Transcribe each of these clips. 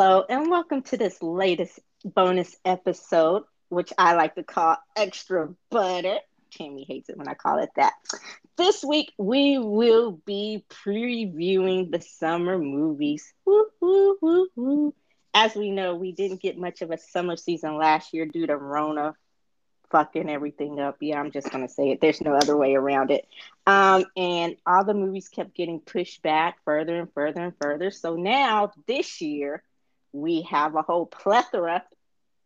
Hello, and welcome to this latest bonus episode, which I like to call Extra Butter. Tammy hates it when I call it that. This week, we will be previewing the summer movies. As we know, we didn't get much of a summer season last year due to Rona fucking everything up. Yeah, I'm just gonna say it. There's no other way around it. Um, and all the movies kept getting pushed back further and further and further. So now this year we have a whole plethora.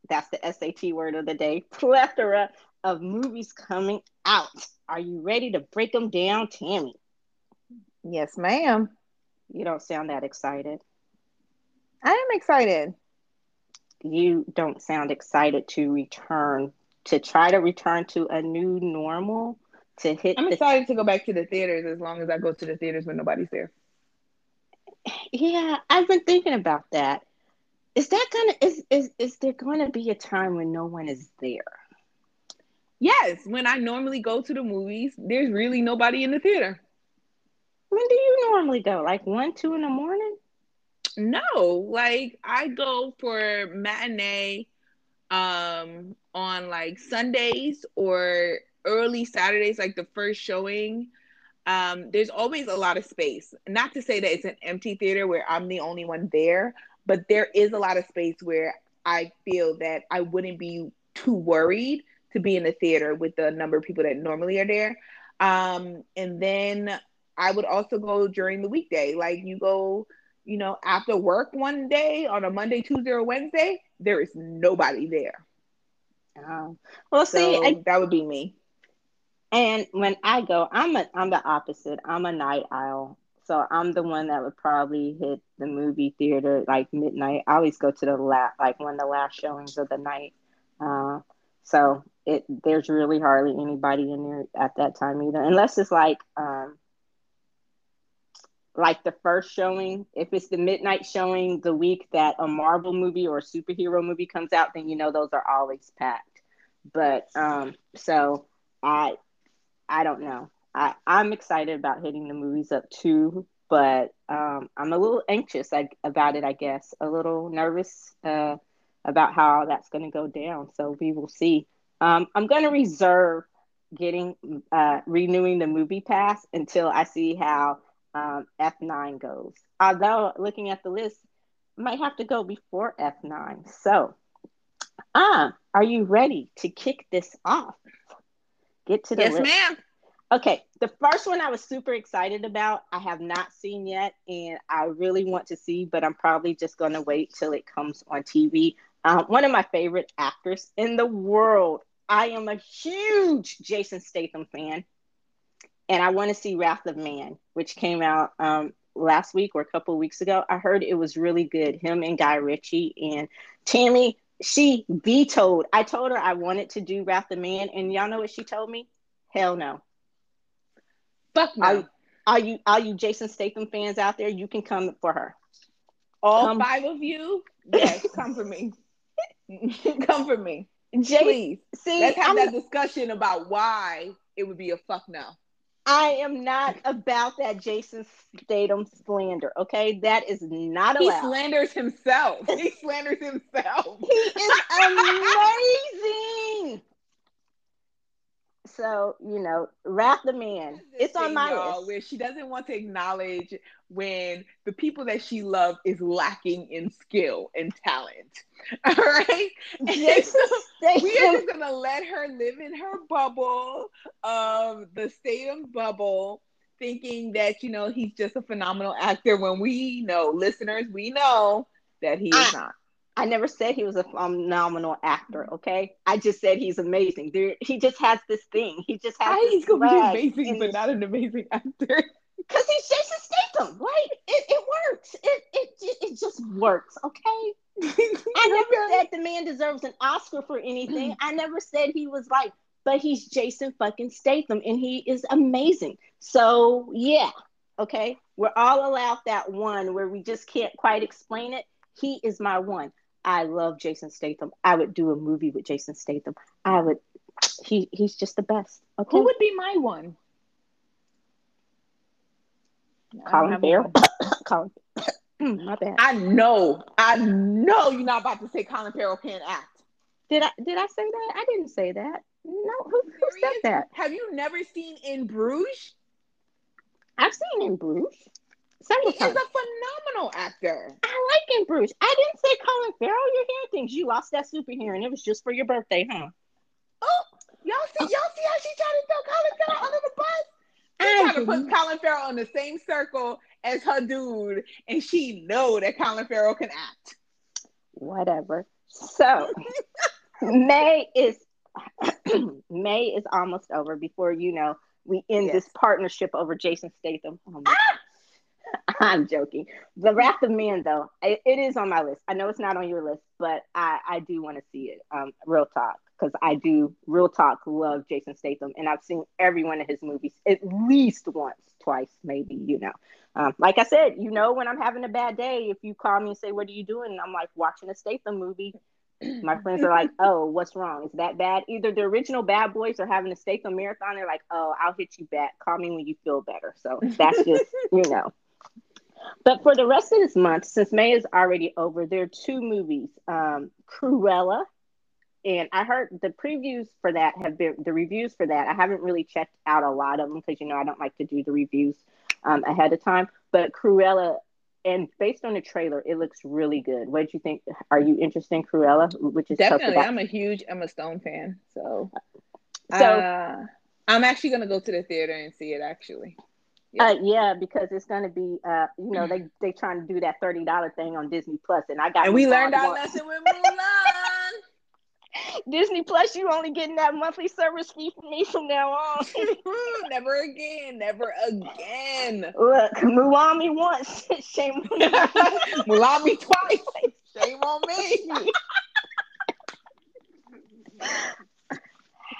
That's the SAT word of the day. Plethora of movies coming out. Are you ready to break them down, Tammy? Yes, ma'am. You don't sound that excited. I am excited. You don't sound excited to return to try to return to a new normal to hit I'm the- excited to go back to the theaters as long as I go to the theaters when nobody's there. yeah i've been thinking about that is that gonna is is, is there gonna be a time when no one is there Yes, when I normally go to the movies, there's really nobody in the theater. when do you normally go like one two in the morning No, like I go for matinee um on like Sundays or early Saturdays, like the first showing. Um, there's always a lot of space. Not to say that it's an empty theater where I'm the only one there, but there is a lot of space where I feel that I wouldn't be too worried to be in the theater with the number of people that normally are there. Um, and then I would also go during the weekday. Like you go, you know, after work one day on a Monday, Tuesday, or Wednesday, there is nobody there. oh well So see I, that would be me. and when i go i'm a i'm the opposite i'm a night owl so i'm the one that would probably hit the movie theater like midnight. I always go to the last like one of the last showings of the night. Uh, so it there's really hardly anybody in there at that time either unless it's like um like the first showing. If it's the midnight showing the week that a marvel movie or superhero movie comes out then you know those are always packed. But um so i i don't know i i'm excited about hitting the movies up too but um i'm a little anxious like about it i guess a little nervous uh about how that's going to go down so we will see um i'm going to reserve getting uh renewing the movie pass until i see how um, F9 goes. Although looking at the list, might have to go before F9. So, uh, are you ready to kick this off? Get to the Yes, list. ma'am. Okay, the first one I was super excited about. I have not seen yet, and I really want to see, but I'm probably just going to wait till it comes on TV. Um, one of my favorite actors in the world. I am a huge Jason Statham fan, and I want to see Wrath of Man, which came out um, last week or a couple weeks ago. I heard it was really good. Him and Guy Ritchie and Tammy. She vetoed. I told her I wanted to do Wrath of Man, and y'all know what she told me? Hell no. Fuck no. Are, are you are you Jason Statham fans out there? You can come for her. All come- five of you, yes, come for me. come for me, Jay, please. see, Let's have I'm, that discussion about why it would be a fuck no. I am not about that Jason Statham slander. Okay, that is not allowed. He slanders himself. He slanders himself. he is amazing. So you know, Wrath the Man. It's on my y'all, list. Where she doesn't want to acknowledge when the people that she loves is lacking in skill and talent. All right. Jason so we are just gonna let her live in her bubble of the Statham bubble, thinking that you know he's just a phenomenal actor. When we know, listeners, we know that he is I- not. I never said he was a phenomenal actor. Okay, I just said he's amazing. There, he just has this thing. He just has How he's gonna be amazing, but not an amazing actor? Because he's Jason Statham, right? It, it works. It, it it just works. Okay. I never said the man deserves an Oscar for anything. I never said he was like, but he's Jason fucking Statham, and he is amazing. So yeah, okay. We're all allowed that one where we just can't quite explain it. He is my one. I love Jason Statham. I would do a movie with Jason Statham. I would. He he's just the best. Okay. Who would be my one? Colin have Farrell. Colin. my bad. I know, I know you're not about to say Colin Farrell can't act. Did I did I say that? I didn't say that. No, who, who said that? Have you never seen In Bruges? I've seen In Bruges. He Several is a phenomenal actor. I like In Bruges. I didn't say Colin Farrell. You're hearing things. You lost that super and It was just for your birthday, huh? Oh, y'all see, y'all see how she tried to throw Colin Farrell under the bus? She trying to put. Colin Farrell in the same circle as her dude, and she know that Colin Farrell can act. Whatever. So May is May is almost over. Before you know, we end Yes. this partnership over Jason Statham. Oh my ah! I'm joking. The Wrath of Man, though, it, it is on my list. I know it's not on your list, but I, I do want to see it. Um, real talk, because I do real talk love Jason Statham, and I've seen every one of his movies at least once, twice, maybe. You know, um, like I said, you know, when I'm having a bad day, if you call me and say, "What are you doing?" and I'm like, watching a Statham movie. My friends are like, "Oh, what's wrong? Is that bad?" Either the original Bad Boys are having a Statham marathon. They're like, "Oh, I'll hit you back. Call me when you feel better." So that's just you know. But for the rest of this month, since May is already over, there are two movies, um, Cruella, and I heard the previews for that have been the reviews for that. I haven't really checked out a lot of them because you know I don't like to do the reviews um, ahead of time. But Cruella, and based on the trailer, it looks really good. What did you think? Are you interested in Cruella? Which is Definitely, about- I'm a huge Emma Stone fan, so So- uh, I'm actually gonna go to the theater and see it. Actually, Uh, yeah, because it's gonna be, uh, you know, they they trying to do that thirty dollar thing on Disney Plus, and I got and we learned our once. lesson with Mulan. Disney Plus, you only getting that monthly service fee from me from now on. never again, never again. Look, Mulan me once, shame on you. Mulan me twice. Shame on me.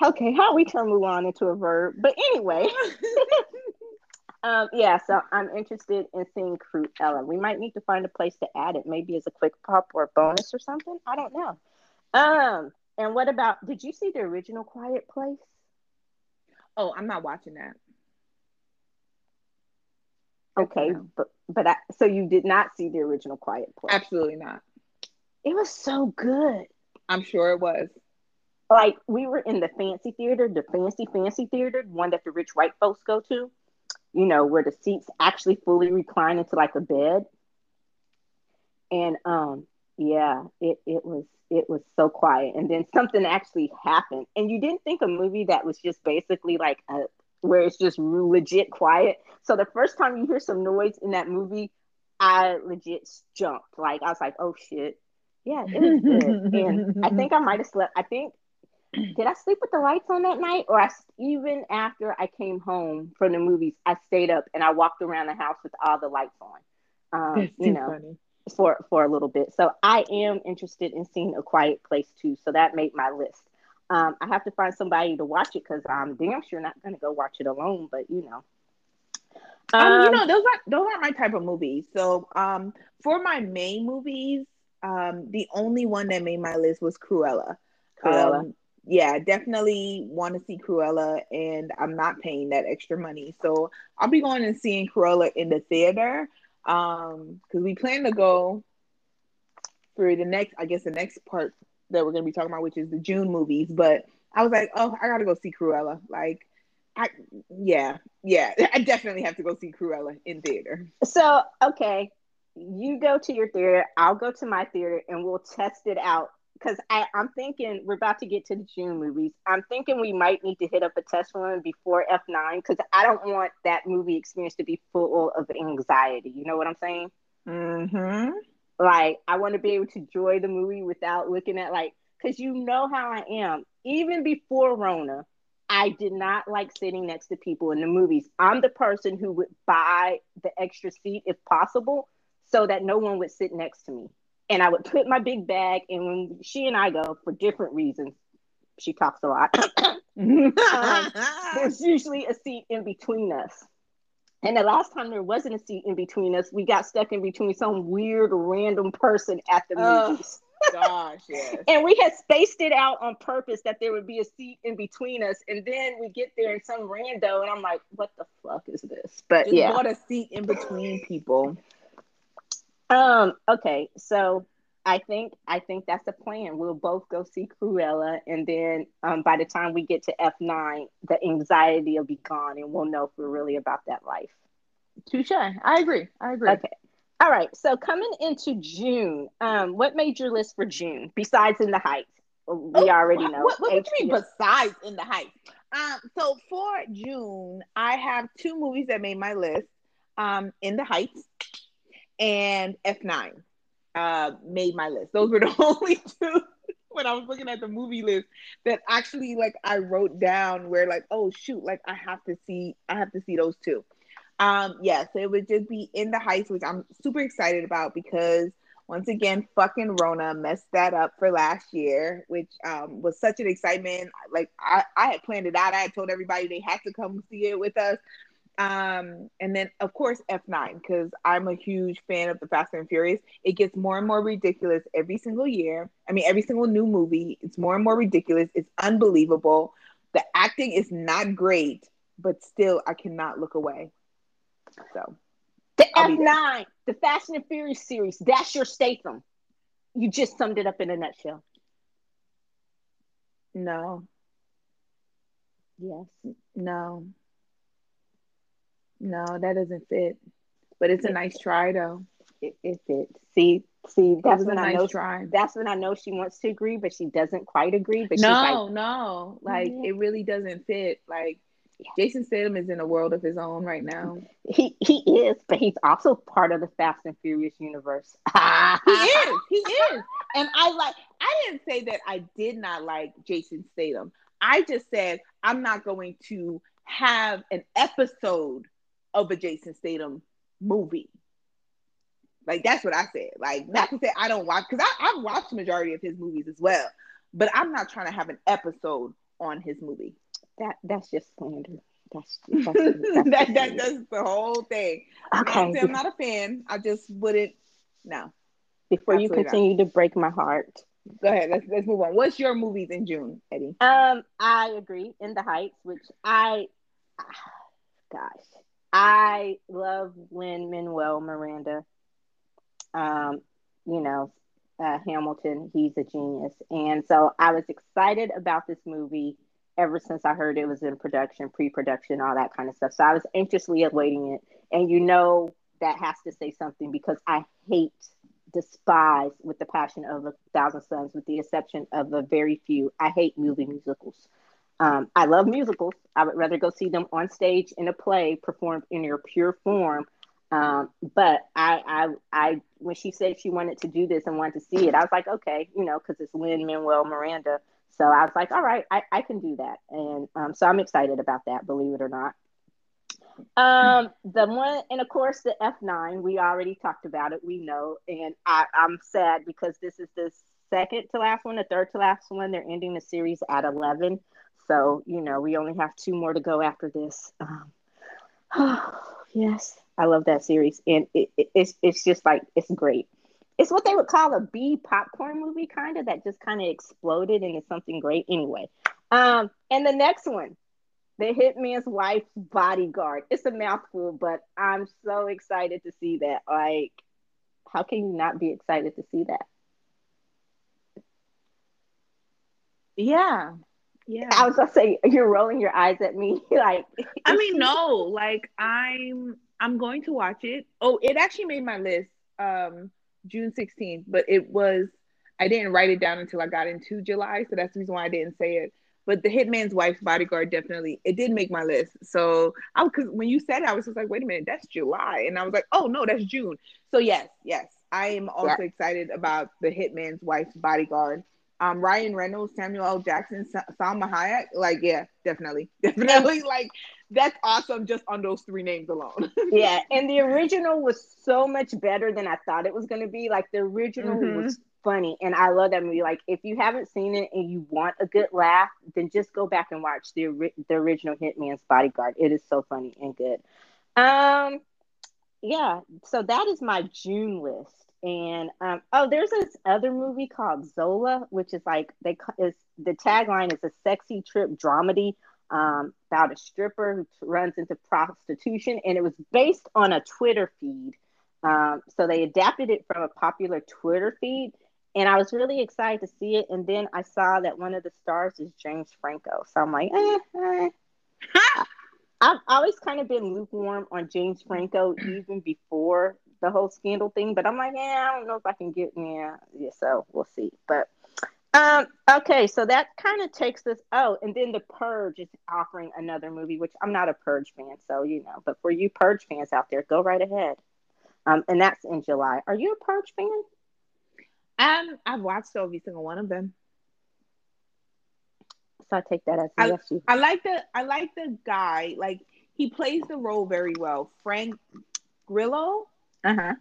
okay, how we turn Mulan into a verb? But anyway, um, yeah. So I'm interested in seeing Cruella. We might need to find a place to add it, maybe as a quick pop or a bonus or something. I don't know. Um, and what about? Did you see the original Quiet Place? oh, I'm not watching that. Okay, No. but but I, so you did not see the original Quiet Place? Absolutely not. It was so good. I'm sure it was. Like we were in the fancy theater, the fancy fancy theater, one that the rich white folks go to. You know, where the seats actually fully recline into like a bed. And um, yeah, it it was it was so quiet. And then something actually happened, and you didn't think a movie that was just basically like a where it's just legit quiet. So the first time you hear some noise in that movie, I legit jumped. Like I was like, oh shit. Yeah, it was good. and I think I might have slept. I think did I sleep with the lights on that night, or I even after I came home from the movies, I stayed up and I walked around the house with all the lights on. Um, you know, funny. for for a little bit. So I am interested in seeing a quiet place too. So that made my list. Um, I have to find somebody to watch it because I'm damn sure not going to go watch it alone. But you know, Um, you Um, know, those aren't those aren't my type of movies. So, um, for my main movies, um, the only one that made my list was Cruella. Cruella. Um, yeah, definitely want to see Cruella, and I'm not paying that extra money, so I'll be going and seeing Cruella in the theater. Um, because we plan to go for the next, I guess, the next part that we're gonna be talking about, which is the June movies. But I was like, oh, I gotta go see Cruella. Like, I yeah, yeah, I definitely have to go see Cruella in theater. So, okay, you go to your theater, I'll go to my theater, and we'll test it out. Because I'm thinking we're about to get to the June movies. I'm thinking we might need to hit up a test run before F9 because I don't want that movie experience to be full of anxiety. You know what I'm saying? Mm-hmm. Like, I want to be able to enjoy the movie without looking at, like, because you know how I am. Even before Rona, I did not like sitting next to people in the movies. I'm the person who would buy the extra seat if possible so that no one would sit next to me. And I would put my big bag, and when she and I go for different reasons, she talks a lot. Um, there's usually a seat in between us. And the last time there wasn't a seat in between us, we got stuck in between some weird random person at the Oh. movies. Gosh, yes. And we had spaced it out on purpose that there would be a seat in between us. And then we get there and some rando, and I'm like, what the fuck is this? But Just yeah. bought a seat in between people. Um. Okay. So I think I think that's a plan. We'll both go see Cruella, and then um, by the time we get to F nine, the anxiety will be gone, and we'll know if we're really about that life. Touche. I agree. I agree. Okay. All right. So coming into June, um, what made your list for June besides In the Heights? We Oh, already know. What, what do you mean besides in the heights? Um, so for June, I have two movies that made my list. Um, In the Heights and F9 uh made my list. Those were the only two when I was looking at the movie list that actually like I wrote down where like, oh shoot, like I have to see I have to see those two. Um, yes, it would just be in the heights, which I'm super excited about because once again, fucking Rona messed that up for last year, which um, was such an excitement. Like I, I had planned it out. I had told everybody they had to come see it with us. Um, and then of course F9 because I'm a huge fan of the Fast and Furious. It gets more and more ridiculous every single year. I mean, every single new movie, it's more and more ridiculous. It's unbelievable. The acting is not great, but still, I cannot look away. So The I'll F nine, the Fast and Furious series. That's your Statham. You just summed it up in a nutshell. no, Yes. no, no, that doesn't fit. But it's a It- nice try, though. It, it fits. See, see, That that's when I know. try. That's when I know she wants to agree, but she doesn't quite agree. But she's No, like, no, like it really doesn't fit. Like Jason Statham is in a world of his own right now. he he is, but he's also part of the Fast and Furious universe. He is, he is, and I like. I didn't say that I did not like Jason Statham. I just said I'm not going to have an episode of a Jason Statham movie. Like that's what I said. Like not to say I don't watch because I I've watched the majority of his movies as well, but I'm not trying to have an episode on his movie. That that's just slander. That's that's, that's that, that slander. that's the whole thing. Okay. say I'm not a fan. I just wouldn't. No. Before you absolutely not. continue to break my heart, Go ahead. Let's let's move on. What's your movies in June, Eddie? um, I agree. In the Heights, which I, gosh, I love Lin Manuel Miranda. Um, you know, uh, Hamilton. He's a genius, and so I was excited about this movie ever since I heard it was in production, pre-production, all that kind of stuff. So I was anxiously awaiting it, and you know that has to say something because I hate, despise with the passion of a thousand suns, with the exception of a very few. I hate movie musicals. Um, I love musicals. I would rather go see them on stage in a play performed in their pure form. Um, but I, I, I, when she said she wanted to do this and wanted to see it, I was like, okay, you know, because it's Lin Manuel Miranda. So I was like, all right, I, I can do that. And um, so I'm excited about that, believe it or not. Um, the one, and of course, the F9, we already talked about it, we know. And I, I'm sad because this is the second to last one, the third to last one. They're ending the series at 11. So, you know, we only have two more to go after this. Um, yes, I love that series. And it, it, it's, it's just like, it's great. It's what they would call a B popcorn movie, kind of, that just kind of exploded and it's something great anyway. Um, and the next one, The Hitman's Wife's Bodyguard. It's a mouthful, but I'm so excited to see that. Like, how can you not be excited to see that? Yeah. Yeah. I was gonna say you're rolling your eyes at me, like I mean, no, like I'm I'm going to watch it. Oh, it actually made my list um June 16th, but it was I didn't write it down until I got into July, so that's the reason why I didn't say it. But the Hitman's Wife's Bodyguard definitely it did make my list. So I because when you said it, I was just like, wait a minute, that's July, and I was like, oh no, that's June. So yes, yes, I am also Yeah. excited about the Hitman's Wife's Bodyguard. Um, Ryan Reynolds, Samuel L. Jackson, Sa- Salma Hayek, like yeah, definitely, definitely, like that's awesome just on those three names alone. yeah. And the original was so much better than I thought it was gonna be. Like the original Mhm. was funny, and I love that movie. Like if you haven't seen it and you want a good laugh, then just go back and watch the ori- the original Hitman's Bodyguard. It is so funny and good. Um, yeah. So that is my June list. And um, oh, there's this other movie called Zola, which is like they is the tagline is a sexy trip dramedy um, about a stripper who runs into prostitution, and it was based on a Twitter feed Um, so they adapted it from a popular Twitter feed, and I was really excited to see it. And then I saw that one of the stars is James Franco, so I'm like, eh, eh. I've always kind of been lukewarm on James Franco even before the whole scandal thing, but I'm like, yeah, I don't know if I can get, yeah, yeah. So we'll see. But um, okay, so that kind of takes us. Oh, and then the Purge is offering another movie, which I'm not a Purge fan, so you know. But for you Purge fans out there, go right ahead. Um, and that's in July. Are you a Purge fan? Um, I've watched every single one of them. So I take that as I, yes. You. I like the I like the guy. Like he plays the role very well. Frank Grillo. Uh huh.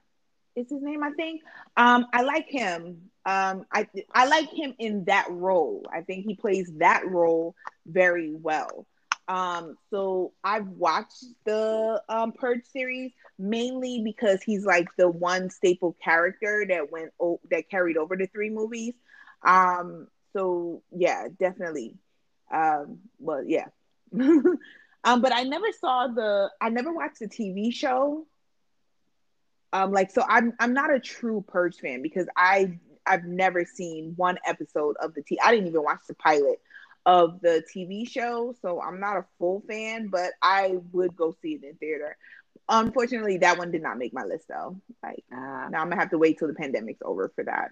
Is his name? I think. Um, I like him. Um, I I like him in that role. I think he plays that role very well. Um, so I've watched the um, Purge series mainly because he's like the one staple character that went o- that carried over the three movies. Um, so yeah, definitely. Um, well, yeah. um, but I never saw the. I never watched the TV show. Um, like so, I'm I'm not a true Purge fan because I I've never seen one episode of the T. I didn't even watch the pilot of the TV show, so I'm not a full fan, but I would go see it in theater. Unfortunately, that one did not make my list though. Like uh, now, I'm gonna have to wait till the pandemic's over for that.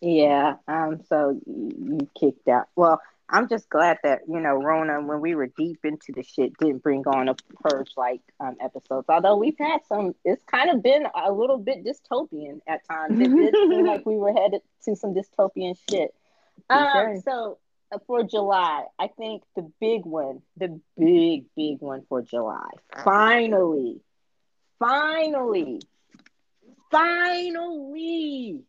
Yeah. Um. So you kicked out. Well, I'm just glad that you know Rona, when we were deep into the shit, didn't bring on a purge like um, episodes. Although we've had some, it's kind of been a little bit dystopian at times. It did seem like we were headed to some dystopian shit. Um, sure. So uh, for July, I think the big one, the big big one for July, finally, finally, finally,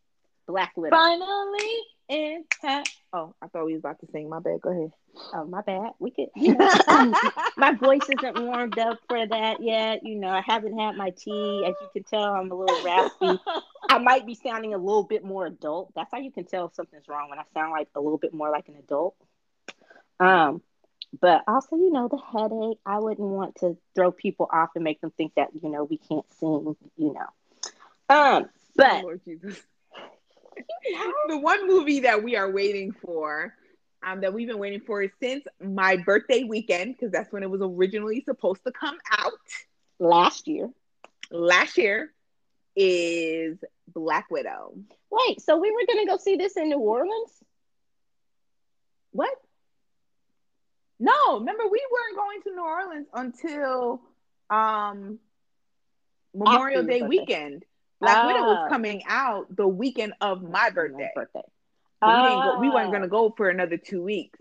Black Widow. Finally, in time. Oh, I thought we was about to sing. My bad. Go ahead. Oh, my bad. We could. You know, my voice isn't warmed up for that yet. You know, I haven't had my tea. As you can tell, I'm a little raspy. I might be sounding a little bit more adult. That's how you can tell if something's wrong when I sound like a little bit more like an adult. Um, but also, you know, the headache. I wouldn't want to throw people off and make them think that you know we can't sing. You know. Um, but. Lord Jesus the one movie that we are waiting for, um, that we've been waiting for since my birthday weekend, because that's when it was originally supposed to come out last year. Last year is Black Widow. Wait, so we were gonna go see this in New Orleans? What? No, remember we weren't going to New Orleans until um Memorial Day weekend. Black oh. Widow was ah. coming out the weekend of my birthday. My birthday. we go. We weren't gonna ah. go for another two weeks.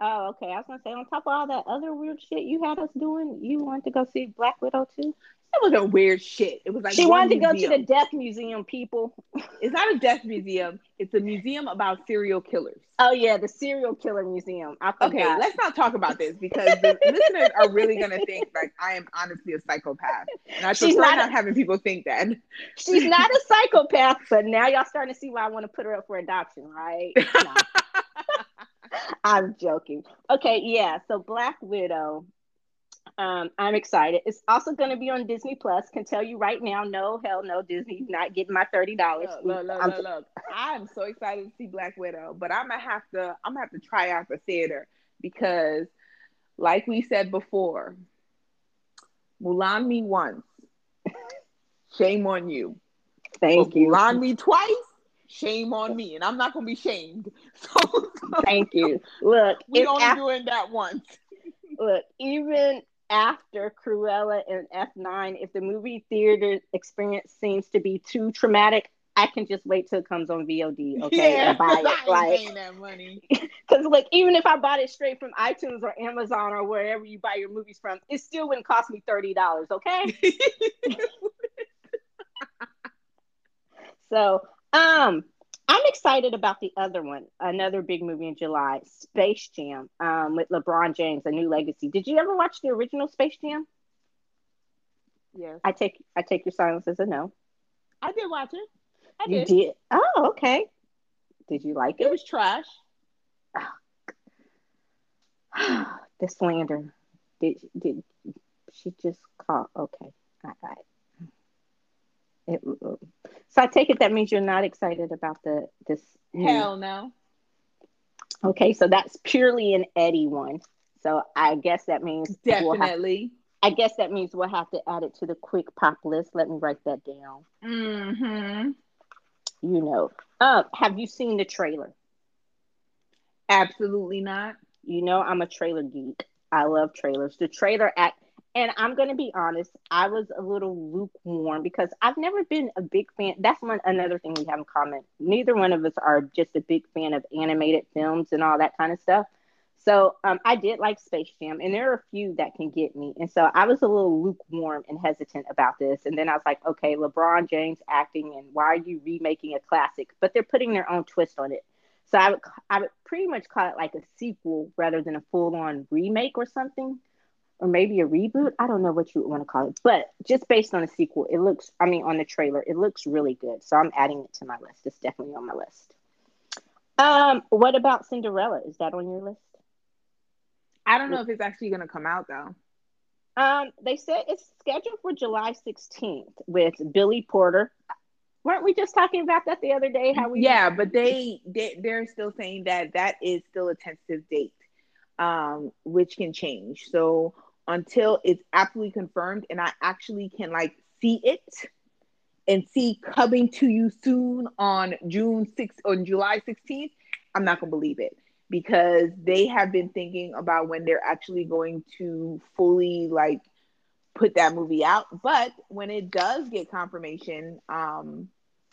Oh, okay. I was gonna say on top of all that other weird shit you had us doing, you wanted to go see Black Widow too. It was a weird shit. It was like she wanted to museum. go to the death museum. People, it's not a death museum. It's a museum about serial killers. Oh yeah, the serial killer museum. okay, let's not talk about this because the listeners are really gonna think like I am honestly a psychopath, and I she's not, not a, having people think that. She's not a psychopath, but now y'all starting to see why I want to put her up for adoption, right? No. I'm joking. Okay, yeah. So Black Widow um, I'm excited. It's also going to be on Disney Plus. Can tell you right now, no, hell no, Disney's not getting my thirty dollars. Look, look, look, look, I'm so excited to see Black Widow, but I'm gonna have to, I'm gonna have to try out the theater because, like we said before, Mulan me once, shame on you. Thank but you. Mulan me twice, shame on me, and I'm not gonna be shamed. So, so thank you. Look, we only after, doing that once. look, even after Cruella and F9, if the movie theater experience seems to be too traumatic, I can just wait till it comes on VOD, okay, yeah, and buy it. Like, that money. Because like even if I bought it straight from iTunes or Amazon or wherever you buy your movies from, it still wouldn't cost me thirty dollars, okay? so, um, I'm excited about the other one, another big movie in July, Space Jam, um, with LeBron James, A New Legacy. Did you ever watch the original Space Jam? Yes. I take I take your silence as a no. I did watch it. I you did. did. Oh, okay. Did you like it? It was trash. Oh. the slander. Did did she just call? Okay, I got It, so I take it that means you're not excited about the this. Hell no. Okay, so that's purely an Eddie one. So I guess that means definitely. We'll have, I guess that means we'll have to add it to the quick pop list. Let me write that down. Mm-hmm. You know, um, have you seen the trailer? Absolutely not. You know, I'm a trailer geek. I love trailers. The trailer act, and I'm going to be honest, I was a little lukewarm because I've never been a big fan. That's one another thing we have in common. Neither one of us are just a big fan of animated films and all that kind of stuff. So um, I did like Space Jam, and there are a few that can get me. And so I was a little lukewarm and hesitant about this. And then I was like, okay, LeBron James acting, and why are you remaking a classic? But they're putting their own twist on it. So I would I would pretty much call it like a sequel rather than a full on remake or something, or maybe a reboot. I don't know what you would want to call it, but just based on a sequel, it looks. I mean, on the trailer, it looks really good. So I'm adding it to my list. It's definitely on my list. Um, what about Cinderella? Is that on your list? I don't know if it's actually going to come out though. Um, they said it's scheduled for July 16th with Billy Porter. Weren't we just talking about that the other day? How we Yeah, but they, they they're still saying that that is still a tentative date, um, which can change. So until it's absolutely confirmed and I actually can like see it and see coming to you soon on June 6th on July 16th, I'm not gonna believe it because they have been thinking about when they're actually going to fully like put that movie out. But when it does get confirmation um,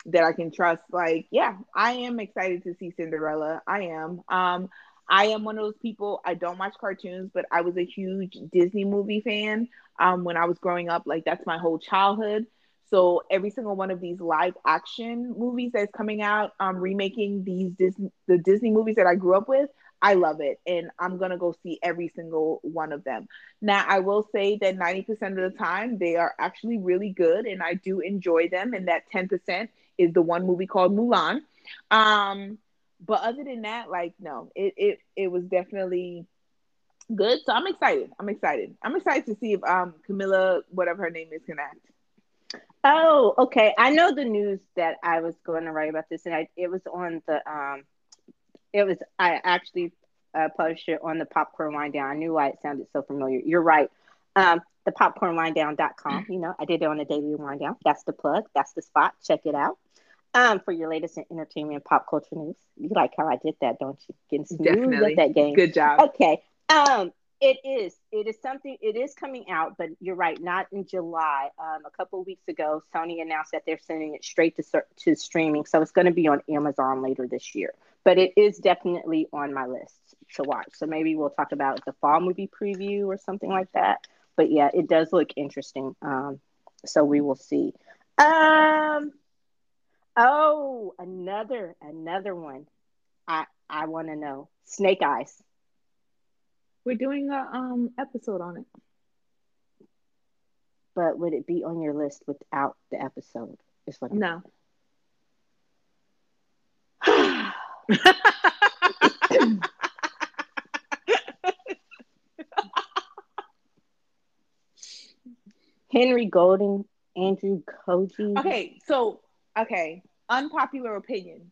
that I can trust, like, yeah, I am excited to see Cinderella. I am. Um, I am one of those people. I don't watch cartoons, but I was a huge Disney movie fan um, when I was growing up. Like that's my whole childhood. So every single one of these live action movies that's coming out, um, remaking these Disney the Disney movies that I grew up with, I love it, and I'm gonna go see every single one of them. Now, I will say that 90% of the time they are actually really good, and I do enjoy them. And that 10% is the one movie called Mulan. Um, but other than that, like no, it it it was definitely good. So I'm excited. I'm excited. I'm excited to see if um Camila, whatever her name is, can act. Oh, okay. I know the news that I was going to write about this, and I, it was on the um, it was I actually uh, published it on the Popcorn Wine Down. I knew why it sounded so familiar. You're right. Um, the popcorn popcornwinedown.com. You know, I did it on the daily wine down. That's the plug. That's the spot. Check it out. Um, for your latest in entertainment and pop culture news. You like how I did that, don't you? Getting smooth Definitely. at that game. Good job. Okay. Um, it is. It is something. It is coming out, but you're right. Not in July. Um, a couple weeks ago, Sony announced that they're sending it straight to to streaming, so it's going to be on Amazon later this year. But it is definitely on my list to watch. So maybe we'll talk about the fall movie preview or something like that. But yeah, it does look interesting. Um, so we will see. Um. Oh, another another one. I I want to know. Snake Eyes. We're doing a um episode on it. But would it be on your list without the episode? It's like no. Henry Golding, Andrew Koji. Okay, so okay, unpopular opinion.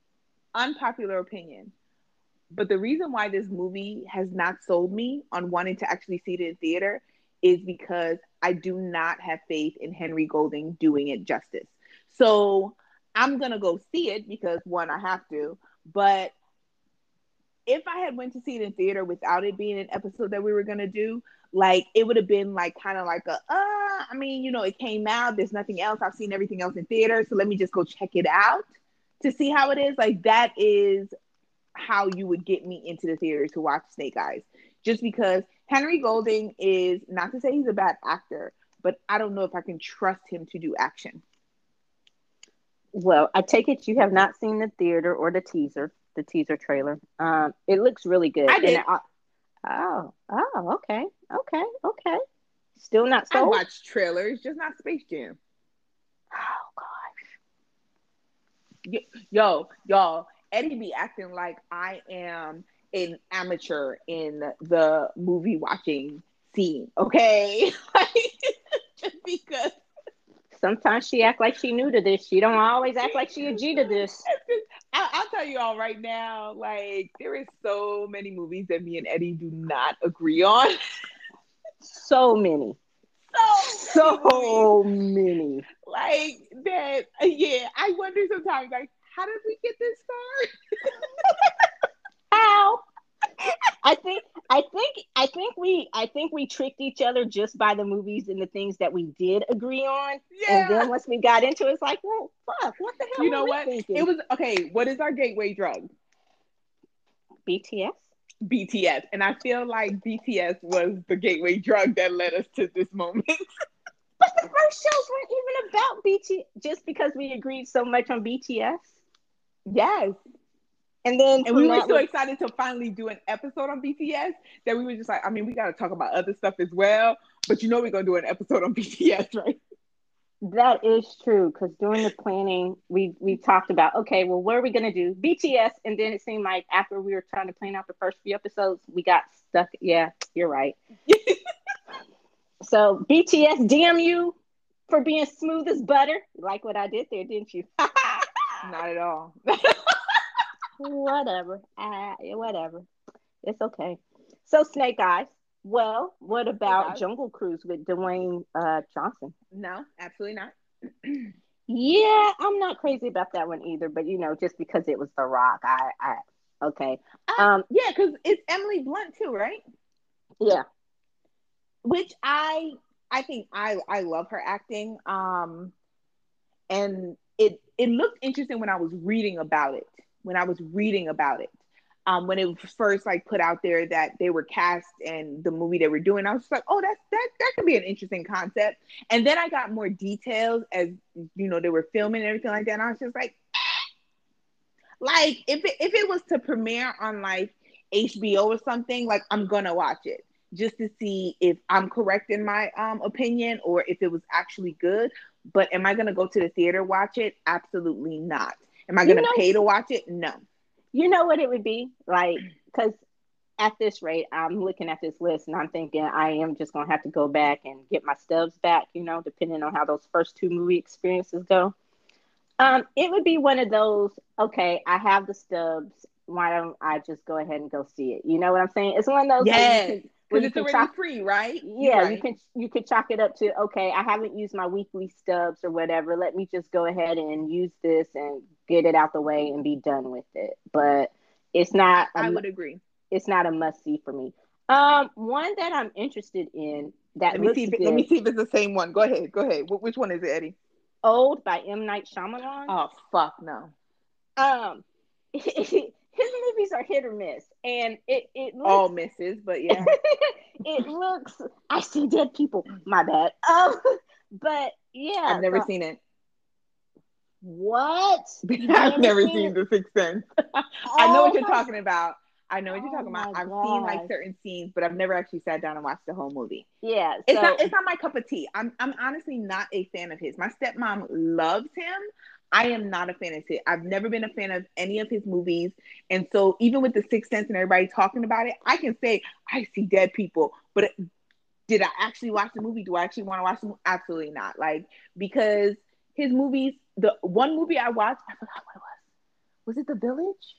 Unpopular opinion. But the reason why this movie has not sold me on wanting to actually see it in theater is because I do not have faith in Henry Golding doing it justice. So I'm gonna go see it because one, I have to. But if I had went to see it in theater without it being an episode that we were gonna do, like it would have been like kind of like a, uh, I mean, you know, it came out. There's nothing else. I've seen everything else in theater, so let me just go check it out to see how it is. Like that is how you would get me into the theater to watch Snake Eyes. Just because Henry Golding is not to say he's a bad actor, but I don't know if I can trust him to do action. Well, I take it you have not seen the theater or the teaser, the teaser trailer. Um, it looks really good. I did. I, oh, oh, okay, okay, okay. Still not sold. I watch trailers, just not Space Jam. Oh gosh. Yo, y'all, Eddie be acting like I am an amateur in the movie watching scene. Okay, just because. Sometimes she act like she new to this. She don't always act like she a G to this. I, I'll tell you all right now, like there is so many movies that me and Eddie do not agree on. so many. So, So many. like that. Yeah, I wonder sometimes, like, how did we get this far? How? I think I think I think we I think we tricked each other just by the movies and the things that we did agree on. Yeah. And then once we got into it, it's like, well, fuck, what the hell? you know what? thinking? It was okay. What is our gateway drug? BTS. BTS, and I feel like BTS was the gateway drug that led us to this moment. But the first shows weren't even about BTS just because we agreed so much on BTS. yes, And then and we were so excited to finally do an episode on BTS that we were just like, I mean, we got to talk about other stuff as well. But you know, we're gonna do an episode on BTS, right? That is true because during the planning, we we talked about okay, well, what are we gonna do? BTS, and then it seemed like after we were trying to plan out the first few episodes, we got stuck. Yeah, you're right. so BTS, damn you for being smooth as butter. You like what I did there, didn't you? Not at all. Whatever. Uh, whatever. It's okay. So Snake Eyes. Well, what about. Jungle Cruise with Dwayne uh, Johnson? no, absolutely not. Yeah, I'm not crazy about that one either, but you know, just because it was The Rock, I, I okay. Um, Yeah, because it's Emily Blunt too, right? yeah, which I I think I I love her acting. Um, and it it looked interesting when I was reading about it. When I was reading about it, um, when it was first like put out there that they were cast and the movie they were doing, I was like, oh, that's that that could be an interesting concept. And then I got more details as you know they were filming and everything like that. And I was just like, like if it, if it was to premiere on like HBO or something, like I'm gonna watch it just to see if I'm correct in my um opinion or if it was actually good. But am I gonna go to the theater watch it? Absolutely not. Am I gonna know- pay to watch it? No. you know what it would be like because at this rate, I'm looking at this list and I'm thinking I am just gonna have to go back and get my stubs back. You know, depending on how those first two movie experiences go. Um, it would be one of those. Okay, I have the stubs. Why don't I just go ahead and go see it? You know what I'm saying? It's one of those. Yes, where because it's can already chalk- free, right? yeah You're you can you could chalk it up to okay i haven't used my weekly stubs or whatever let me just go ahead and use this and get it out the way and be done with it but it's not a I would agree. it's not a must see for me um one that i'm interested in that Let me looks see. If, good, let me see if it's the same one. Go ahead. Go ahead. Wh- which one is it, Eddie? old by m night Shyamalan. Oh fuck no. um his movies are hit or miss and it it looks All misses, but yeah. it looks i see dead people my bad um but yeah I've never so- seen it. What? I've never seen seen? The Sixth Sense. I know Oh what you're talking about. I know what you're Oh talking about. I've seen like certain scenes, but I've never actually sat down and watched the whole movie. Yeah. It's not it's not my cup of tea. I'm I'm honestly not a fan of his. My stepmom loves him. I am not a fan of his. I've never been a fan of any of his movies. And so even with the Sixth Sense and everybody talking about it, I can say I see dead people, but did I actually watch the movie? Do I actually want to watch the movie? Absolutely not. Like because his movies, the one movie I watched, I forgot what it was. Was it The Village?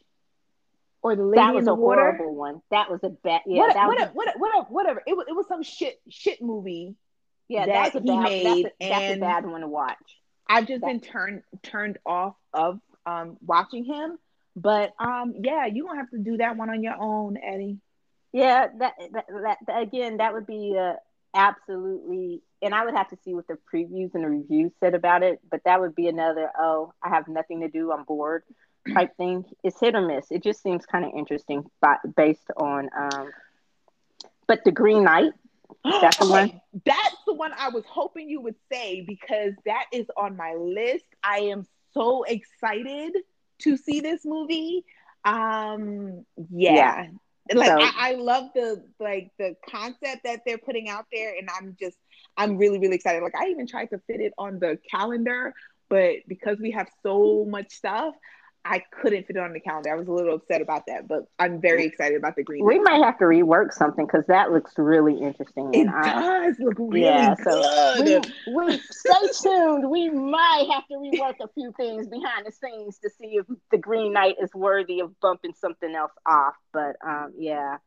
Or The Lady that in was the a Water? horrible one. That was a bad. Yeah. what, that what, was, what, what, whatever. It was, it was some shit shit movie yeah. that That's a he bad. made, that's, a, that's a bad one to watch. I've just been turned turned off of um watching him. But um yeah, you gonna have to do that one on your own, Eddie. Yeah. That, that, that, again, that would be uh, absolutely. And I would have to see what the previews and the reviews said about it. But that would be another. Oh, I have nothing to do. I'm bored. Type thing. It's hit or miss. It just seems kind of interesting, but based on. um But the Green Knight. That's the one? That's the one I was hoping you would say because that is on my list. I am so excited to see this movie. Um yeah. Like So- I, I love the like the concept that they're putting out there and I'm just I'm really, really excited. Like I even tried to fit it on the calendar, but because we have so much stuff, I couldn't fit it on the calendar. I was a little upset about that, but I'm very excited about the green. We might have to rework something because that looks really interesting. It does look really yeah, so. We, we stay tuned. We might have to rework a few things behind the scenes to see if the Green Knight is worthy of bumping something else off. But um, yeah,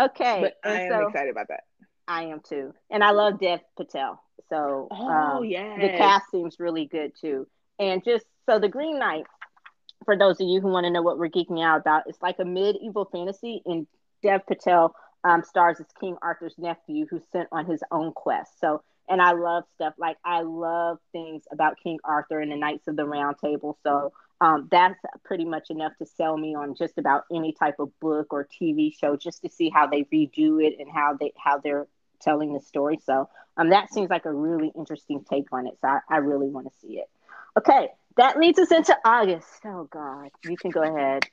okay. But I am so, excited about that. I am too, and I love Dev Patel. So oh um, yeah, the cast seems really good too. And just so the Green Knight for those of you who want to know what we're geeking out about, it's like a medieval fantasy, and Dev Patel um, stars as King Arthur's nephew who's sent on his own quest. So, and I love stuff like I love things about King Arthur and the Knights of the Round Table. So, um, that's pretty much enough to sell me on just about any type of book or TV show, just to see how they redo it and how they how they're telling the story. So, um, that seems like a really interesting take on it. So, I, I really want to see it. Okay, that leads us into August. Oh God, you can go ahead.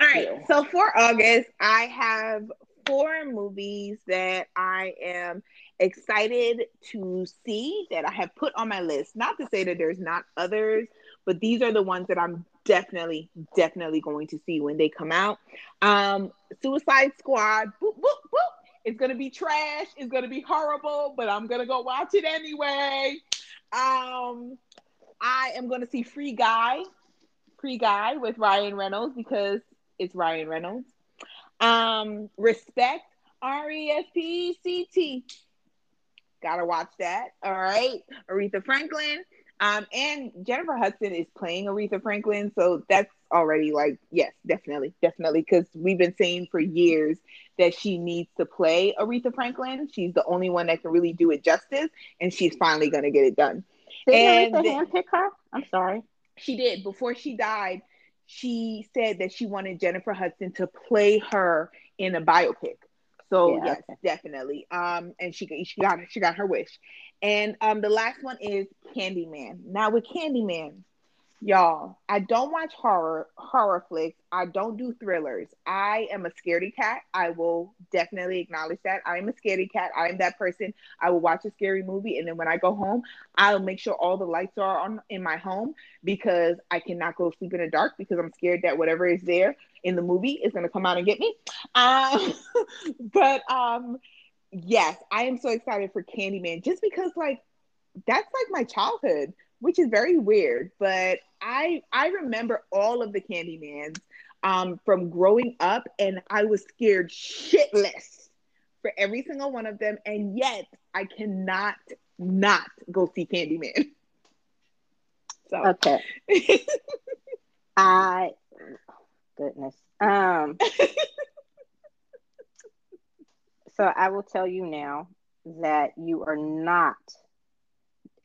All right. Yeah. So for August, I have four movies that I am excited to see that I have put on my list. Not to say that there's not others, but these are the ones that I'm definitely, definitely going to see when they come out. Um, Suicide Squad. Boop, boop, boop. It's gonna be trash. It's gonna be horrible, but I'm gonna go watch it anyway. Um, I am going to see Free Guy, Free Guy with Ryan Reynolds because it's Ryan Reynolds. Um, Respect, R E S P C T. Gotta watch that. All right. Aretha Franklin. Um, and Jennifer Hudson is playing Aretha Franklin. So that's already like, yes, definitely, definitely. Because we've been saying for years that she needs to play Aretha Franklin. She's the only one that can really do it justice. And she's finally going to get it done. Did Aretha handpick her? I'm sorry. She did. Before she died, she said that she wanted Jennifer Hudson to play her in a biopic. So yeah, yes, okay. definitely. Um, and she she got she got her wish. And um, the last one is Candyman. Now with Candyman, Y'all, I don't watch horror horror flicks. I don't do thrillers. I am a scaredy cat. I will definitely acknowledge that. I am a scaredy cat. I am that person. I will watch a scary movie and then when I go home, I'll make sure all the lights are on in my home because I cannot go sleep in the dark because I'm scared that whatever is there in the movie is going to come out and get me. Um, but um, yes, I am so excited for Candyman just because like that's like my childhood which is very weird. But I I remember all of the Candymans um, from growing up, and I was scared shitless for every single one of them, and yet I cannot not go see Candyman. So okay, I goodness. Um, so I will tell you now that you are not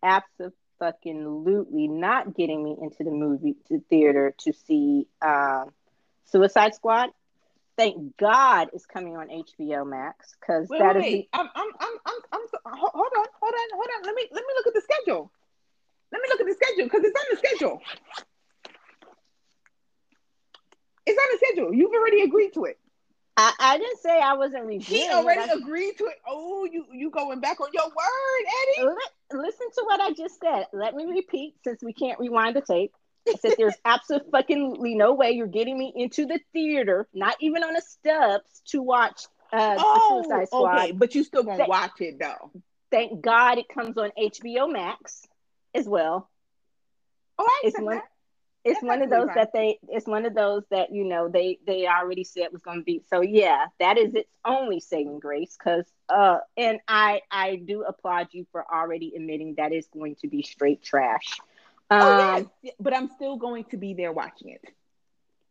absolutely fucking lootly not getting me into the movie to theater to see uh, Suicide Squad. Thank God it's coming on HBO Max because that wait, is. The- I'm, I'm, I'm, I'm, I'm, hold on, hold on, hold on. Let me, let me look at the schedule. Let me look at the schedule because it's on the schedule. It's on the schedule. You've already agreed to it. I, I didn't say I wasn't reviewing. She already agreed to it. Oh, you you going back on your word, Eddie? Listen to what I just said. Let me repeat, since we can't rewind the tape. I said there's absolutely no way you're getting me into the theater, not even on the steps, to watch uh, oh, Suicide Squad. Okay, but you still gonna Th- watch it though. Thank God it comes on HBO Max as well. Oh, I it's one, that it's one of those that they it's one of those that you know they they already said was going to be so yeah that is its only saving grace because uh and i i do applaud you for already admitting that it's going to be straight trash. Um, oh yes but i'm still going to be there watching it.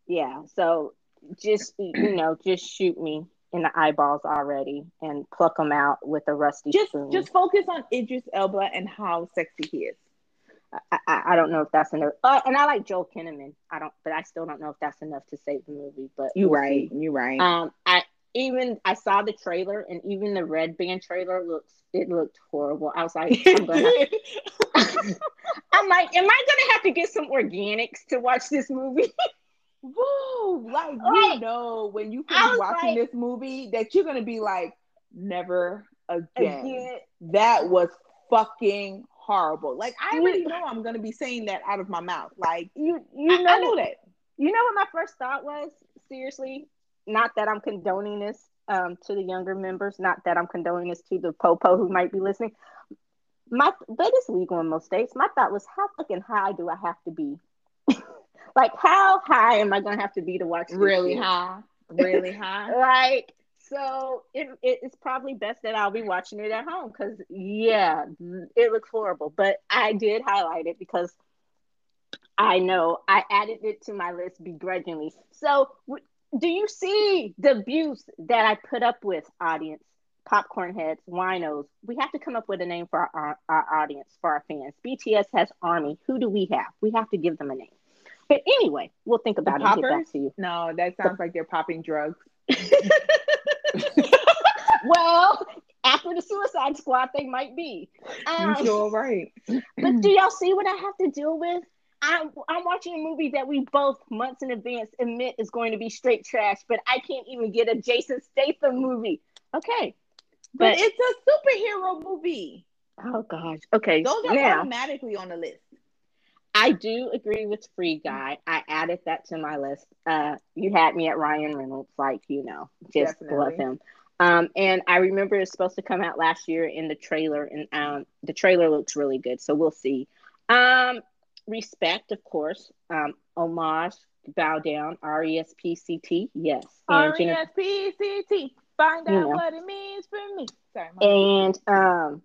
Yeah so just you know just shoot me in the eyeballs already and pluck them out with a rusty just spoon. just focus on idris elba and how sexy he is I, I, I don't know if that's enough. Uh, and I like Joel Kinnaman. I don't, but I still don't know if that's enough to save the movie. But you we'll right, You're right. Um, I even I saw the trailer, and even the red band trailer looks it looked horrible. I was like, I'm gonna. I'm like, am I gonna have to get some organics to watch this movie? Woo! Like, like you know, when you finish watching like, this movie, that you're gonna be like, never again. again. That was fucking horrible. Like I already know I'm gonna be saying that out of my mouth. Like you, you know, I, know that. you know what my first thought was? Seriously, not that I'm condoning this um, to the younger members, not that I'm condoning this to the popo who might be listening. My, but it's legal in most states. My thought was, how fucking high do I have to be? like, how high am I going to have to be to watch? Really high, really high. like, so it, it's probably best that I'll be watching it at home because yeah, mm, it looks horrible. But I did highlight it because I know I added it to my list begrudgingly. So do you see the abuse that I put up with, audience? Popcorn heads, winos. We have to come up with a name for our, our audience, for our fans. BTS has Army. Who do we have? We have to give them a name. But anyway, we'll think about the it. Get back to you. No, that sounds like they're popping drugs. well, after the Suicide Squad, they might be. Um, you sure right. but do y'all see what I have to deal with? I'm, I'm watching a movie that we both months in advance admit is going to be straight trash, but I can't even get a Jason Statham movie. Okay. But, but it's a superhero movie. Oh gosh. Okay. Those are now, automatically on the list. I do agree with Free Guy. I added that to my list. Uh, you had me at Ryan Reynolds, like you know, just Definitely. love him. Um, and I remember it's supposed to come out last year in the trailer, and um, the trailer looks really good. So we'll see. Um, respect, of course. Um, homage, bow down, R E S P C T. Yes. R E S P C T. Find out you know. what it means for me. Sorry. And um,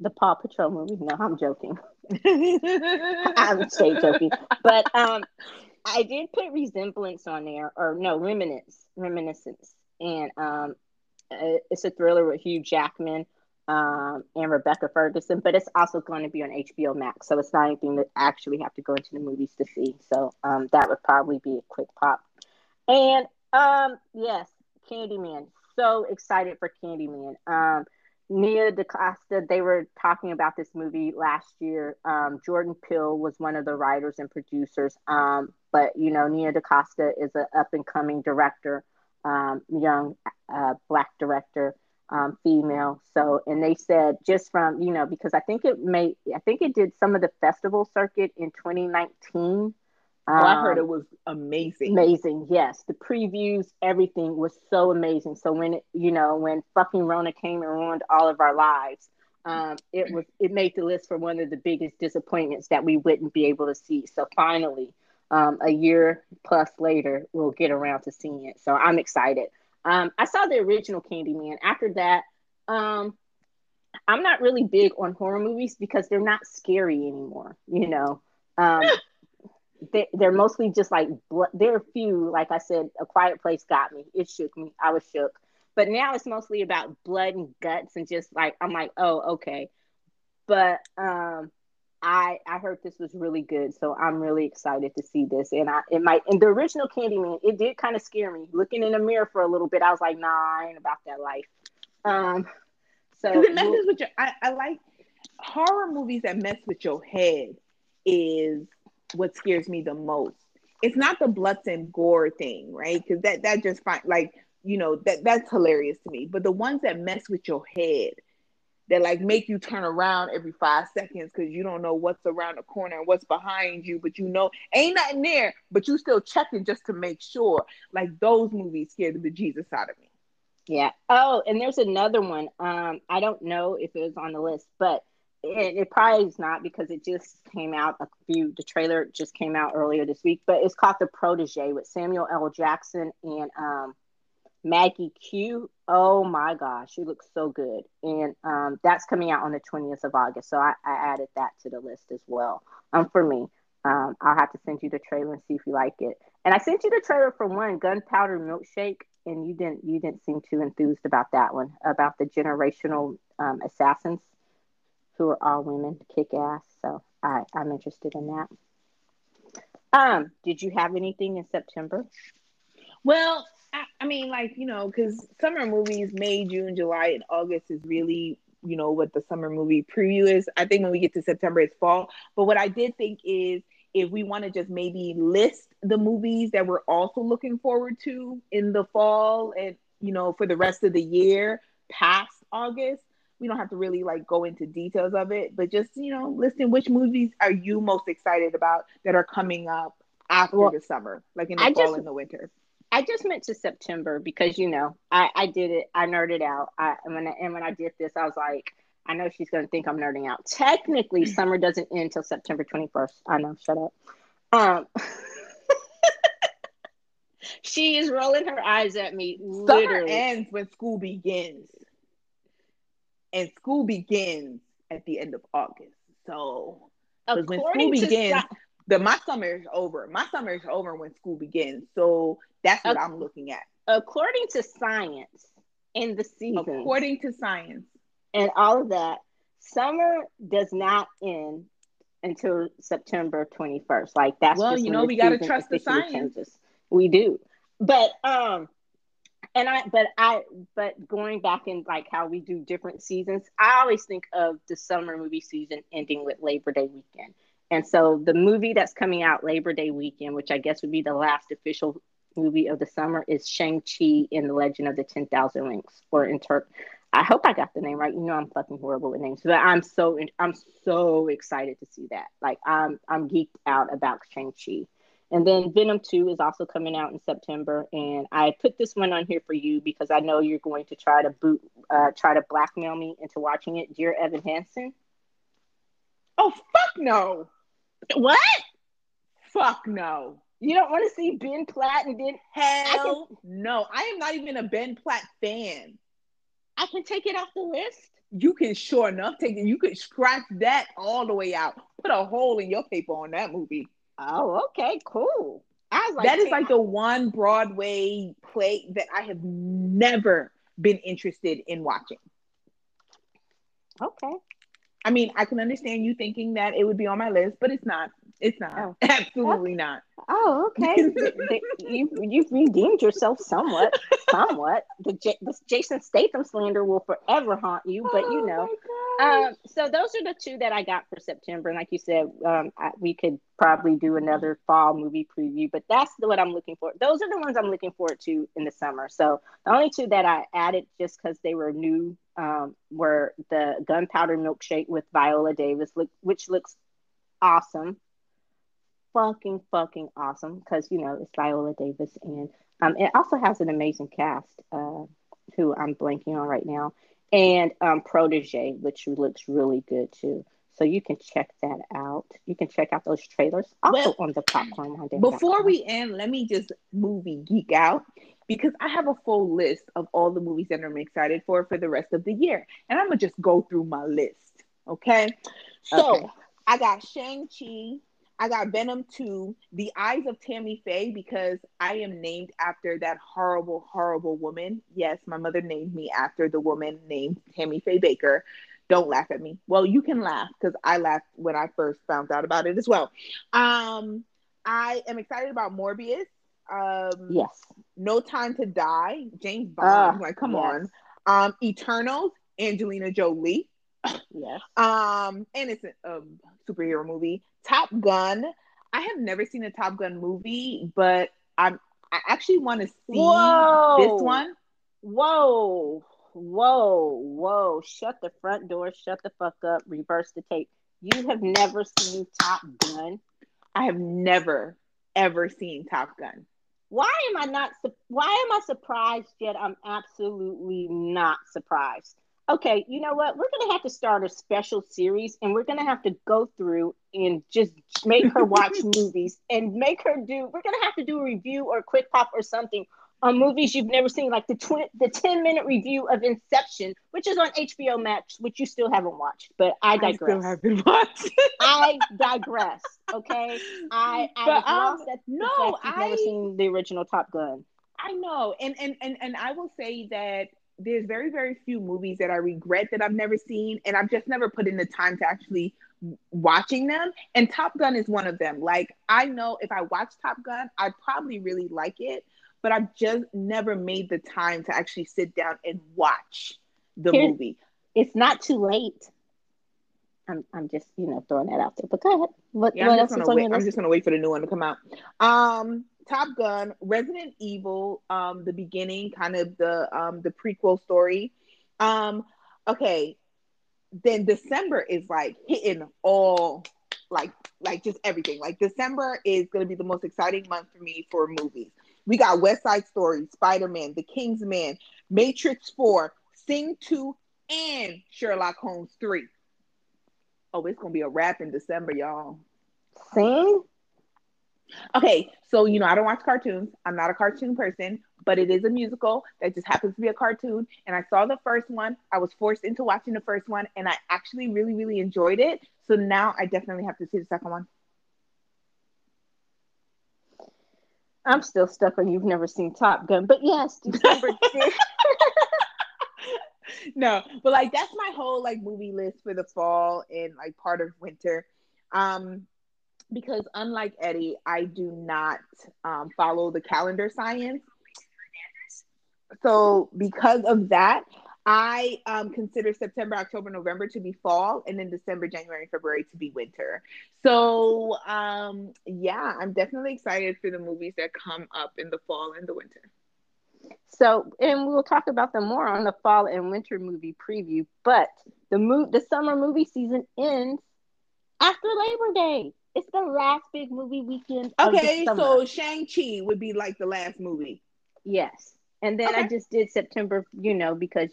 the Paw Patrol movie. No, I'm joking. I'm straight joking. But um, I did put resemblance on there, or no, reminiscence, reminiscence, and um, it's a thriller with Hugh Jackman um, and Rebecca Ferguson, but it's also going to be on HBO Max, so it's not anything that I actually have to go into the movies to see. So um, that would probably be a quick pop. And um, yes, Candyman. So excited for Candyman. Um, Nia DaCosta, they were talking about this movie last year. Um, Jordan Peele was one of the writers and producers. Um, but, you know, Nia DaCosta is an up and coming director, um, young uh, Black director, um, female. So, and they said just from, you know, because I think it may, I think it did some of the festival circuit in 2019. Oh, I heard it um, was amazing. Amazing, yes. The previews, everything was so amazing. So when it, you know, when fucking Rona came and ruined all of our lives, um, it was it made the list for one of the biggest disappointments that we wouldn't be able to see. So finally, um, a year plus later, we'll get around to seeing it. So I'm excited. Um, I saw the original Candyman. After that, um, I'm not really big on horror movies because they're not scary anymore. You know, um, they, they're mostly just like there are a few like i said a quiet place got me. It shook me. I was shook. But now it's mostly about blood and guts and just like i'm like oh okay. But um i i heard this was really good so i'm really excited to see this. And i it might and the original candyman it did kind of scare me. Looking in the mirror for a little bit i was like nah i ain't about that life. Um so it messes with your I, I like horror movies that mess with your head is what scares me the most. It's not the blood and gore thing, right? Because that that just fine, like you know that that's hilarious to me. But the ones that mess with your head, that like make you turn around every five seconds because you don't know what's around the corner and what's behind you, but you know ain't nothing there, but you still checking just to make sure. Like those movies scare the bejesus out of me. Yeah. Oh, and there's another one. Um, I don't know if it was on the list, but it, it, probably is not because it just came out a few the trailer just came out earlier this week but it's called the protege with samuel l. Jackson and um, maggie q. Oh my gosh she looks so good. And um, that's coming out on the 20th of august so I, I, added that to the list as well um, for me. Um, i'll have to send you the trailer and see if you like it. And i sent you the trailer for one gunpowder milkshake and you didn't you didn't seem too enthused about that one about the generational um, assassins who are all women, kick ass. So I, I'm interested in that. Um, did you have anything in September? Well, I, I mean, like you know, because summer movies, May, June, July, and August is really you know what the summer movie preview is. I think when we get to September, it's fall. But what I did think is if we want to just maybe list the movies that we're also looking forward to in the fall and you know for the rest of the year past August, we don't have to really like go into details of it, but just you know, listing which movies are you most excited about that are coming up after well, the summer, like in the I fall just, and the winter. I just meant to September because you know I I did it. I nerded out. I and when I, and when I did this, I was like, I know she's going to think I'm nerding out. Technically, summer doesn't end until September 21st. I know. Shut up. Um. she is rolling her eyes at me. Summer literally. ends when school begins, and school begins at the end of August. So, because when school begins, the my summer is over. My summer is over when school begins. So that's what I'm looking at. According to science, in the season, according to science, and all of that, summer does not end until September 21st. Like that's well, you know, we got to trust the science. Changes. We do, but um, and I, but I, but going back in like how we do different seasons, I always think of the summer movie season ending with Labor Day weekend. And so the movie that's coming out Labor Day weekend, which I guess would be the last official movie of the summer, is Shang-Chi in the Legend of the 10,000 Rings, or in Turk. I hope I got the name right. You know, I'm fucking horrible with names, but I'm so I'm so excited to see that. Like, I'm I'm geeked out about Shang Chi, and then Venom Two is also coming out in September. And I put this one on here for you because I know you're going to try to boot, uh, try to blackmail me into watching it. Dear Evan Hansen. Oh fuck no! What? Fuck no. You don't want to see Ben Platt and then hell can, no. I am not even a Ben Platt fan. I can take it off the list. You can sure enough take it. You could scratch that all the way out. Put a hole in your paper on that movie. Oh, okay, cool. I like, that is like the one Broadway play that I have never been interested in watching. Okay. I mean, I can understand you thinking that it would be on my list, but it's not. It's not. Oh. Absolutely not. Oh, okay. you you've redeemed yourself somewhat. Somewhat. The J- this Jason Statham slander will forever haunt you, but you oh know. Um, so those are the two that I got for September. And like you said, um, I, we could probably do another fall movie preview, but that's the, what I'm looking for. Those are the ones I'm looking forward to in the summer. So the only two that I added just because they were new um, were the Gunpowder Milkshake with Viola Davis, look, which looks awesome fucking fucking awesome because you know it's Viola Davis and um, it also has an amazing cast uh, who I'm blanking on right now and um, Protege which looks really good too. So you can check that out. You can check out those trailers also well, on the popcorn. Before we end, let me just movie geek out because I have a full list of all the movies that I'm excited for for the rest of the year, and I'm gonna just go through my list. Okay, so okay. I got Shang Chi, I got Venom 2, The Eyes of Tammy Faye, because I am named after that horrible, horrible woman. Yes, my mother named me after the woman named Tammy Faye Bakker. Don't laugh at me. Well, you can laugh because I laughed when I first found out about it as well. Um, I am excited about Morbius. Um, yes. No Time to Die, James Bond. Uh, like, come yes. on. Um, Eternals, Angelina Jolie. Yes. Um, and it's a, superhero movie. Top Gun. I have never seen a Top Gun movie, but I'm I actually want to see whoa. this one. Whoa, whoa, whoa! Shut the front door. Shut the fuck up. Reverse the tape. You have never seen Top Gun. I have never ever seen Top Gun. Why am I not? Why am I surprised? Yet I'm absolutely not surprised okay, you know what? We're going to have to start a special series and we're going to have to go through and just make her watch movies and make her do, we're going to have to do a review or a quick pop or something on movies you've never seen, like the tw- the 10 minute review of Inception, which is on HBO Max, which you still haven't watched, but I digress. I still haven't watched. I digress. Okay. I, I but, um, no, I've never seen the original Top Gun. I know. And, and, and, and I will say that there's very very few movies that I regret that I've never seen, and I've just never put in the time to actually watching them. And Top Gun is one of them. Like I know if I watch Top Gun, I'd probably really like it, but I've just never made the time to actually sit down and watch the Here's, movie. It's not too late. I'm, I'm just you know throwing that out there. But go ahead. What, yeah, what I'm, just wait, I'm just gonna wait for the new one to come out. Um, Top Gun, Resident Evil, um, the beginning, kind of the um the prequel story. Um, okay, then December is like hitting all like like just everything. Like December is gonna be the most exciting month for me for movies. We got West Side Story, Spider Man, The King's Man, Matrix Four, Sing Two, and Sherlock Holmes Three. Oh, it's gonna be a wrap in December, y'all. Sing? Okay, so you know I don't watch cartoons. I'm not a cartoon person, but it is a musical that just happens to be a cartoon. And I saw the first one. I was forced into watching the first one, and I actually really, really enjoyed it. So now I definitely have to see the second one. I'm still stuck on you've never seen Top Gun, but yes, December no, but like that's my whole like movie list for the fall and like part of winter. Um, because unlike Eddie, I do not um, follow the calendar science. So because of that, I um, consider September, October, November to be fall, and then December, January, February to be winter. So um, yeah, I'm definitely excited for the movies that come up in the fall and the winter. So, and we'll talk about them more on the fall and winter movie preview. But the move, the summer movie season ends after Labor Day. It's the last big movie weekend. Okay, so Shang Chi would be like the last movie. Yes, and then okay. I just did September. You know, because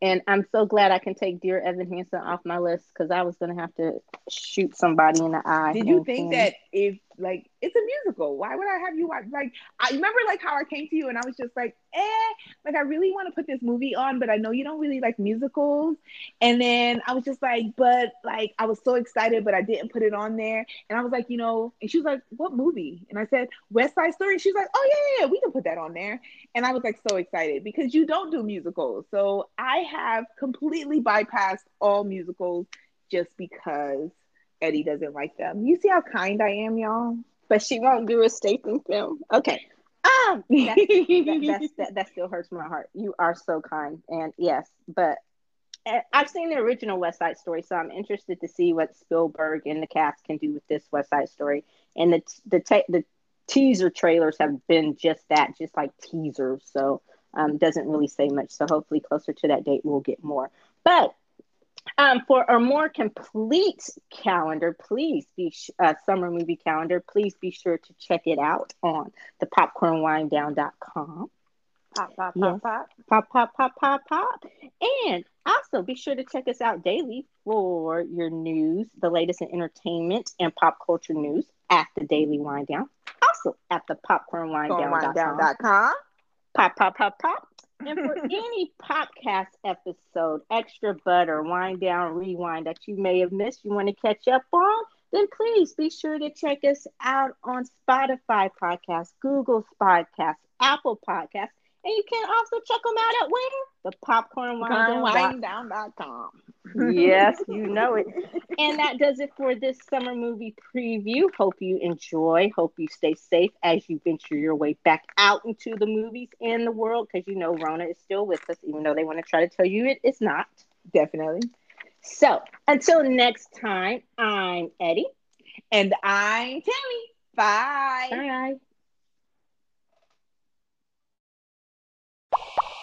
and I'm so glad I can take Dear Evan Hansen off my list because I was gonna have to shoot somebody in the eye. Did you think that if like it's a musical, why would I have you watch? Like I remember like how I came to you and I was just like, eh, like I really want to put this movie on, but I know you don't really like musicals. And then I was just like, but like I was so excited, but I didn't put it on there. And I was like, you know, and she was like, what movie? And I said West Side Story. She's like, oh yeah, yeah, yeah, we can put that on there. And I was like so excited because you don't do musicals, so I have completely bypassed all musicals just because Eddie doesn't like them. You see how kind I am, y'all? But she won't do a Statham film. Okay. Um, that, that, that, that still hurts my heart. You are so kind. And yes, but eh, I've seen the original West Side Story, so I'm interested to see what Spielberg and the cast can do with this West Side Story. And the the te- the teaser trailers have been just that, just like teasers. So um, doesn't really say much. So hopefully, closer to that date, we'll get more. But um, for a more complete calendar, please be uh, summer movie calendar. Please be sure to check it out on the popcornwinedown.com. Pop, pop, yes. pop, pop, pop, pop, pop, pop, pop. And also be sure to check us out daily for your news, the latest in entertainment and pop culture news at the Daily Wine Down. Also at the popcornwinedown.com. Pop, pop, pop, pop. And for any podcast episode, extra butter, wind down, rewind that you may have missed, you want to catch up on, then please be sure to check us out on Spotify Podcast, Google Podcast, Apple Podcast, and you can also check them out at where? The popcornwinedown.com. yes, you know it. And that does it for this summer movie preview. Hope you enjoy. Hope you stay safe as you venture your way back out into the movies and the world because you know Rona is still with us, even though they want to try to tell you it is not. Definitely. So until next time, I'm Eddie. And I'm Tammy. Bye. Bye. you